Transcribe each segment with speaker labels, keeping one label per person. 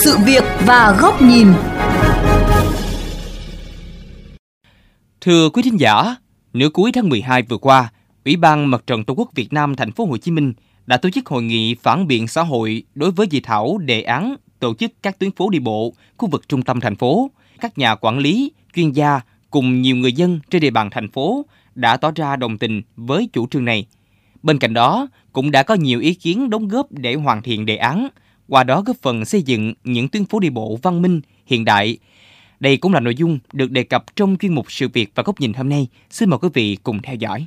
Speaker 1: sự việc và góc nhìn.
Speaker 2: Thưa quý thính giả, nửa cuối tháng 12 vừa qua, Ủy ban Mặt trận Tổ quốc Việt Nam thành phố Hồ Chí Minh đã tổ chức hội nghị phản biện xã hội đối với dự thảo đề án tổ chức các tuyến phố đi bộ, khu vực trung tâm thành phố. Các nhà quản lý, chuyên gia cùng nhiều người dân trên địa bàn thành phố đã tỏ ra đồng tình với chủ trương này. Bên cạnh đó, cũng đã có nhiều ý kiến đóng góp để hoàn thiện đề án, qua đó góp phần xây dựng những tuyến phố đi bộ văn minh, hiện đại. Đây cũng là nội dung được đề cập trong chuyên mục sự việc và góc nhìn hôm nay. Xin mời quý vị cùng theo dõi.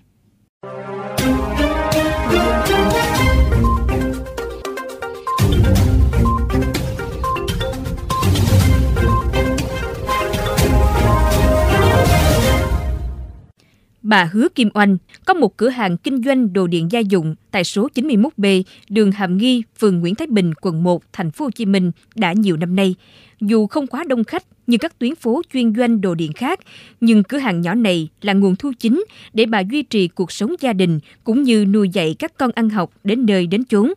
Speaker 3: Bà Hứa Kim Oanh có một cửa hàng kinh doanh đồ điện gia dụng tại số 91B, đường Hàm Nghi, phường Nguyễn Thái Bình, quận 1, thành phố Hồ Chí Minh đã nhiều năm nay. Dù không quá đông khách như các tuyến phố chuyên doanh đồ điện khác, nhưng cửa hàng nhỏ này là nguồn thu chính để bà duy trì cuộc sống gia đình cũng như nuôi dạy các con ăn học đến nơi đến chốn.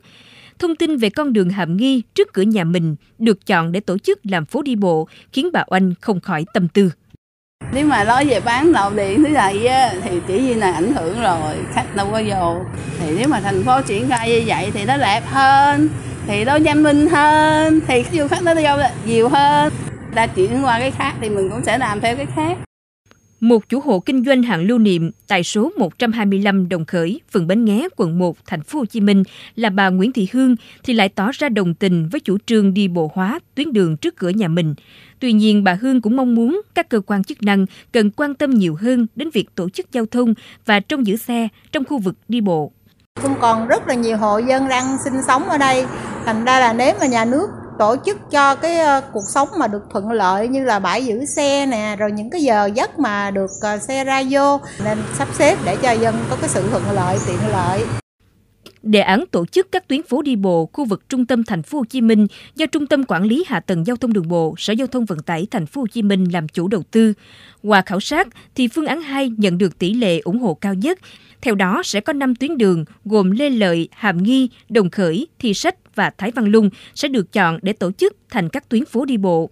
Speaker 3: Thông tin về con đường Hàm Nghi trước cửa nhà mình được chọn để tổ chức làm phố đi bộ khiến bà Oanh không khỏi tâm tư.
Speaker 4: Nếu mà nói về bán đậu điện thế này á, thì chỉ như là ảnh hưởng rồi, khách đâu có vô. Thì nếu mà thành phố triển khai như vậy thì nó đẹp hơn, thì nó nhanh minh hơn, thì du khách nó vô nhiều hơn. Ta chuyển qua cái khác thì mình cũng sẽ làm theo cái khác.
Speaker 3: Một chủ hộ kinh doanh hàng lưu niệm tại số 125 Đồng Khởi, phường Bến Nghé, quận 1, thành phố Hồ Chí Minh là bà Nguyễn Thị Hương thì lại tỏ ra đồng tình với chủ trương đi bộ hóa tuyến đường trước cửa nhà mình. Tuy nhiên, bà Hương cũng mong muốn các cơ quan chức năng cần quan tâm nhiều hơn đến việc tổ chức giao thông và trông giữ xe trong khu vực đi bộ.
Speaker 5: Cũng còn rất là nhiều hộ dân đang sinh sống ở đây. Thành ra là nếu mà nhà nước tổ chức cho cái ờ, cuộc sống mà được thuận lợi như là bãi giữ xe nè rồi những cái giờ giấc mà được ờ, xe ra vô nên sắp xếp để cho dân có cái sự thuận lợi tiện lợi
Speaker 3: đề án tổ chức các tuyến phố đi bộ khu vực trung tâm thành phố Hồ Chí Minh do Trung tâm Quản lý Hạ tầng Giao thông Đường bộ, Sở Giao thông Vận tải thành phố Hồ Chí Minh làm chủ đầu tư. Qua khảo sát thì phương án 2 nhận được tỷ lệ ủng hộ cao nhất. Theo đó sẽ có 5 tuyến đường gồm Lê Lợi, Hàm Nghi, Đồng Khởi, Thi Sách và Thái Văn Lung sẽ được chọn để tổ chức thành các tuyến phố đi bộ.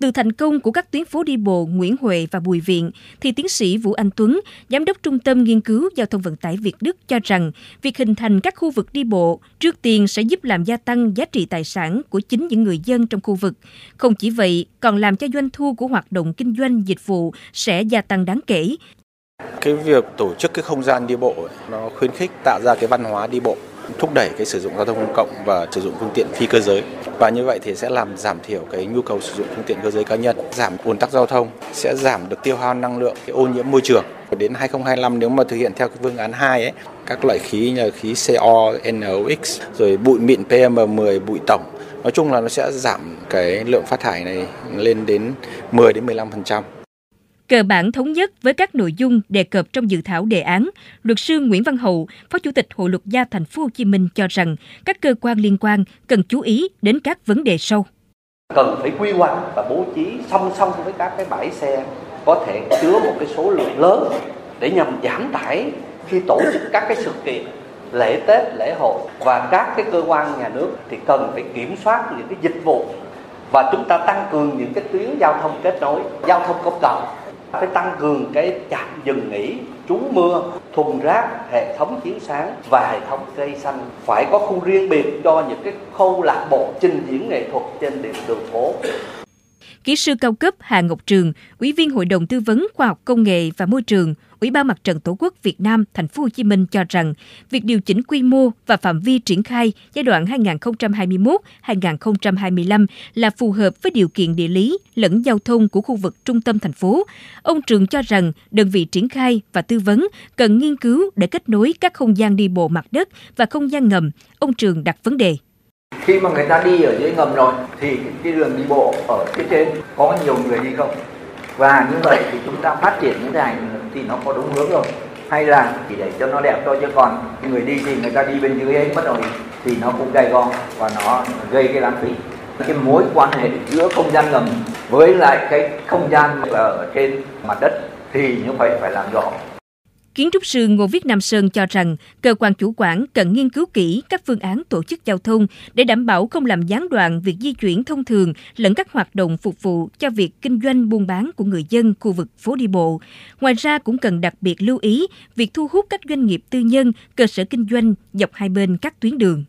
Speaker 3: Từ thành công của các tuyến phố đi bộ Nguyễn Huệ và Bùi Viện, thì tiến sĩ Vũ Anh Tuấn, Giám đốc Trung tâm Nghiên cứu Giao thông Vận tải Việt Đức cho rằng, việc hình thành các khu vực đi bộ trước tiên sẽ giúp làm gia tăng giá trị tài sản của chính những người dân trong khu vực. Không chỉ vậy, còn làm cho doanh thu của hoạt động kinh doanh dịch vụ sẽ gia tăng đáng kể.
Speaker 6: Cái việc tổ chức cái không gian đi bộ nó khuyến khích tạo ra cái văn hóa đi bộ thúc đẩy cái sử dụng giao thông công cộng và sử dụng phương tiện phi cơ giới. Và như vậy thì sẽ làm giảm thiểu cái nhu cầu sử dụng phương tiện cơ giới cá nhân giảm ùn tắc giao thông sẽ giảm được tiêu hao năng lượng cái ô nhiễm môi trường. Đến 2025 nếu mà thực hiện theo cái phương án 2 ấy các loại khí như khí CO, NOx rồi bụi mịn PM10 bụi tổng nói chung là nó sẽ giảm cái lượng phát thải này lên đến 10 đến 15%
Speaker 3: cơ bản thống nhất với các nội dung đề cập trong dự thảo đề án, luật sư Nguyễn Văn Hậu, Phó Chủ tịch Hội luật gia thành phố Hồ Chí Minh cho rằng các cơ quan liên quan cần chú ý đến các vấn đề sau.
Speaker 7: Cần phải quy hoạch và bố trí song song với các cái bãi xe có thể chứa một cái số lượng lớn để nhằm giảm tải khi tổ chức các cái sự kiện lễ Tết, lễ hội và các cái cơ quan nhà nước thì cần phải kiểm soát những cái dịch vụ và chúng ta tăng cường những cái tuyến giao thông kết nối, giao thông công cộng phải tăng cường cái chạm dừng nghỉ trú mưa thùng rác hệ thống chiếu sáng và hệ thống cây xanh. Phải có khu riêng biệt cho những cái khâu lạc bộ trình diễn nghệ thuật trên đường phố.
Speaker 3: Kỹ sư cao cấp Hà Ngọc Trường, Ủy viên Hội đồng tư vấn khoa học công nghệ và môi trường, Ủy ban Mặt trận Tổ quốc Việt Nam, Thành phố Hồ Chí Minh cho rằng, việc điều chỉnh quy mô và phạm vi triển khai giai đoạn 2021-2025 là phù hợp với điều kiện địa lý, lẫn giao thông của khu vực trung tâm thành phố. Ông Trường cho rằng, đơn vị triển khai và tư vấn cần nghiên cứu để kết nối các không gian đi bộ mặt đất và không gian ngầm. Ông Trường đặt vấn đề
Speaker 8: khi mà người ta đi ở dưới ngầm rồi, thì cái đường đi bộ ở phía trên có nhiều người đi không và như vậy thì chúng ta phát triển những cái hành thì nó có đúng hướng rồi hay là chỉ để cho nó đẹp thôi, chứ còn người đi thì người ta đi bên dưới ấy mất rồi thì nó cũng gay go và nó gây cái lãng phí. Cái mối quan hệ giữa không gian ngầm với lại cái không gian ở trên mặt đất thì nó phải phải làm rõ.
Speaker 3: Kiến trúc sư Ngô Viết Nam Sơn cho rằng cơ quan chủ quản cần nghiên cứu kỹ các phương án tổ chức giao thông để đảm bảo không làm gián đoạn việc di chuyển thông thường lẫn các hoạt động phục vụ cho việc kinh doanh buôn bán của người dân khu vực phố đi bộ. Ngoài ra cũng cần đặc biệt lưu ý việc thu hút các doanh nghiệp tư nhân, cơ sở kinh doanh dọc hai bên các tuyến đường.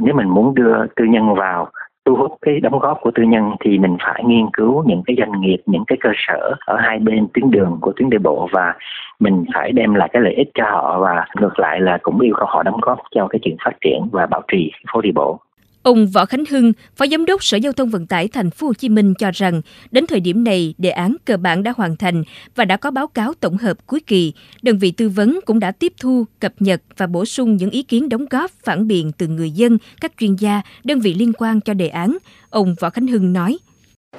Speaker 9: Nếu mình muốn đưa tư nhân vào thu hút cái đóng góp của tư nhân thì mình phải nghiên cứu những cái doanh nghiệp những cái cơ sở ở hai bên tuyến đường của tuyến đi bộ và mình phải đem lại cái lợi ích cho họ và ngược lại là cũng yêu cầu họ đóng góp cho cái chuyện phát triển và bảo trì phố đi bộ
Speaker 3: Ông Võ Khánh Hưng, Phó Giám đốc Sở Giao thông Vận tải Thành phố Hồ Chí Minh cho rằng, đến thời điểm này, đề án cơ bản đã hoàn thành và đã có báo cáo tổng hợp cuối kỳ. Đơn vị tư vấn cũng đã tiếp thu, cập nhật và bổ sung những ý kiến đóng góp phản biện từ người dân, các chuyên gia, đơn vị liên quan cho đề án. Ông Võ Khánh Hưng nói: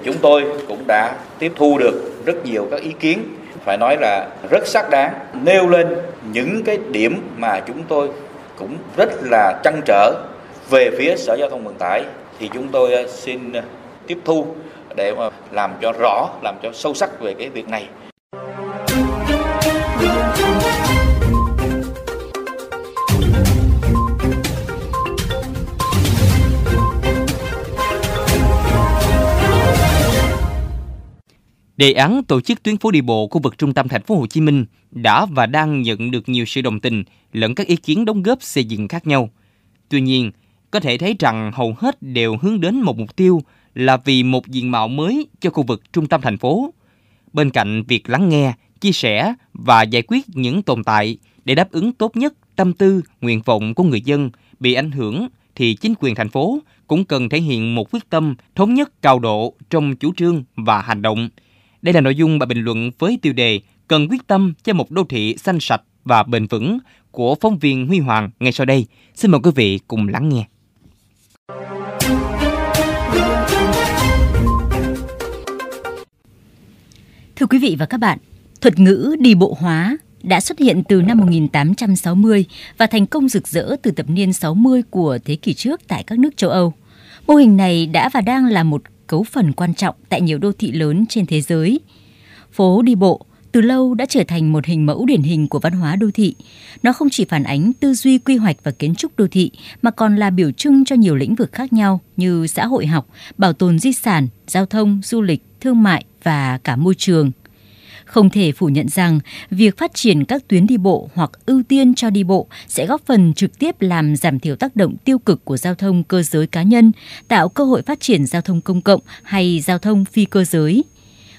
Speaker 10: Chúng tôi cũng đã tiếp thu được rất nhiều các ý kiến phải nói là rất xác đáng, nêu lên những cái điểm mà chúng tôi cũng rất là trăn trở về phía sở giao thông vận tải. Thì chúng tôi ờ, xin ờ, tiếp thu để mà làm cho rõ, làm cho sâu sắc về cái việc này.
Speaker 2: Đề án tổ chức tuyến phố đi bộ khu vực trung tâm thành phố Hồ Chí Minh đã và đang nhận được nhiều sự đồng tình lẫn các ý kiến đóng góp xây dựng khác nhau. Tuy nhiên, có thể thấy rằng hầu hết đều hướng đến một mục tiêu là vì một diện mạo mới cho khu vực trung tâm thành phố. Bên cạnh việc lắng nghe, chia sẻ và giải quyết những tồn tại để đáp ứng tốt nhất tâm tư, nguyện vọng của người dân bị ảnh hưởng thì chính quyền thành phố cũng cần thể hiện một quyết tâm thống nhất cao độ trong chủ trương và hành động. Đây là nội dung bài bình luận với tiêu đề Cần quyết tâm cho một đô thị xanh sạch và bền vững của phóng viên Huy Hoàng ngay sau đây. Xin mời quý vị cùng lắng nghe.
Speaker 1: Thưa quý vị và các bạn, thuật ngữ đi bộ hóa đã xuất hiện từ năm 1860 và thành công rực rỡ từ thập niên 60 của thế kỷ trước tại các nước châu Âu. Mô hình này đã và đang là một cấu phần quan trọng tại nhiều đô thị lớn trên thế giới. Phố đi bộ từ lâu đã trở thành một hình mẫu điển hình của văn hóa đô thị. Nó không chỉ phản ánh tư duy quy hoạch và kiến trúc đô thị mà còn là biểu trưng cho nhiều lĩnh vực khác nhau như xã hội học, bảo tồn di sản, giao thông, du lịch, thương mại và cả môi trường. Không thể phủ nhận rằng việc phát triển các tuyến đi bộ hoặc ưu tiên cho đi bộ sẽ góp phần trực tiếp làm giảm thiểu tác động tiêu cực của giao thông cơ giới cá nhân, tạo cơ hội phát triển giao thông công cộng hay giao thông phi cơ giới.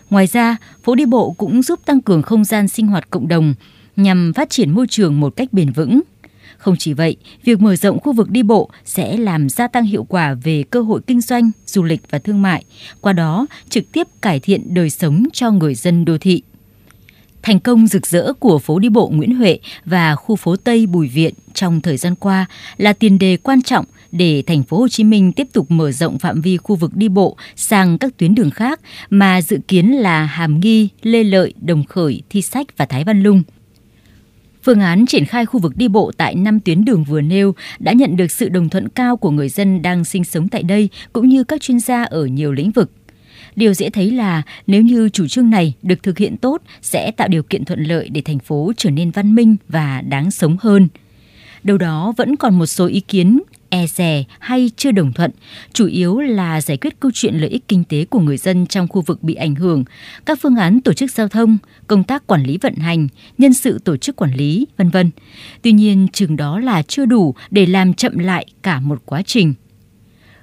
Speaker 1: Ngoài ra, phố đi bộ cũng giúp tăng cường không gian sinh hoạt cộng đồng nhằm phát triển môi trường một cách bền vững. Không chỉ vậy, việc mở rộng khu vực đi bộ sẽ làm gia tăng hiệu quả về cơ hội kinh doanh, du lịch và thương mại, qua đó trực tiếp cải thiện đời sống cho người dân đô thị. Thành công rực rỡ của phố đi bộ Nguyễn Huệ và khu phố Tây Bùi Viện trong thời gian qua là tiền đề quan trọng để thành phố Hồ Chí Minh tiếp tục mở rộng phạm vi khu vực đi bộ sang các tuyến đường khác mà dự kiến là Hàm Nghi, Lê Lợi, Đồng Khởi, Thi Sách và Thái Văn Lung. Phương án triển khai khu vực đi bộ tại 5 tuyến đường vừa nêu đã nhận được sự đồng thuận cao của người dân đang sinh sống tại đây cũng như các chuyên gia ở nhiều lĩnh vực. Điều dễ thấy là nếu như chủ trương này được thực hiện tốt sẽ tạo điều kiện thuận lợi để thành phố trở nên văn minh và đáng sống hơn. Đâu đó vẫn còn một số ý kiến e rè hay chưa đồng thuận, chủ yếu là giải quyết câu chuyện lợi ích kinh tế của người dân trong khu vực bị ảnh hưởng, các phương án tổ chức giao thông, công tác quản lý vận hành, nhân sự tổ chức quản lý, vân vân. Tuy nhiên, chừng đó là chưa đủ để làm chậm lại cả một quá trình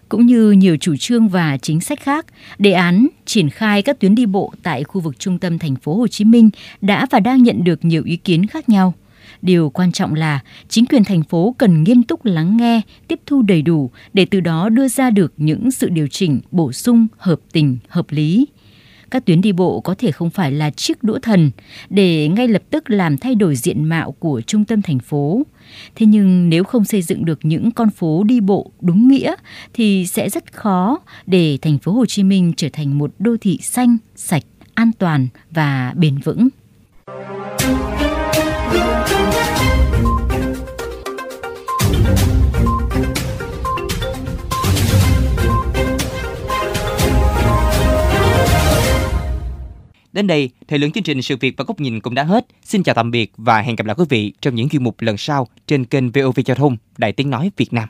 Speaker 1: cũng như nhiều chủ trương và chính sách khác, đề án triển khai các tuyến đi bộ tại khu vực trung tâm thành phố Hồ Chí Minh đã và đang nhận được nhiều ý kiến khác nhau. Điều quan trọng là chính quyền thành phố cần nghiêm túc lắng nghe, tiếp thu đầy đủ để từ đó đưa ra được những sự điều chỉnh bổ sung hợp tình, hợp lý các tuyến đi bộ có thể không phải là chiếc đũa thần để ngay lập tức làm thay đổi diện mạo của trung tâm thành phố. Thế nhưng nếu không xây dựng được những con phố đi bộ đúng nghĩa thì sẽ rất khó để thành phố Hồ Chí Minh trở thành một đô thị xanh, sạch, an toàn và bền vững.
Speaker 2: Đến đây, thời lượng chương trình sự việc và góc nhìn cũng đã hết. Xin chào tạm biệt và hẹn gặp lại quý vị trong những chuyên mục lần sau trên kênh VOV Giao thông Đài Tiếng Nói Việt Nam.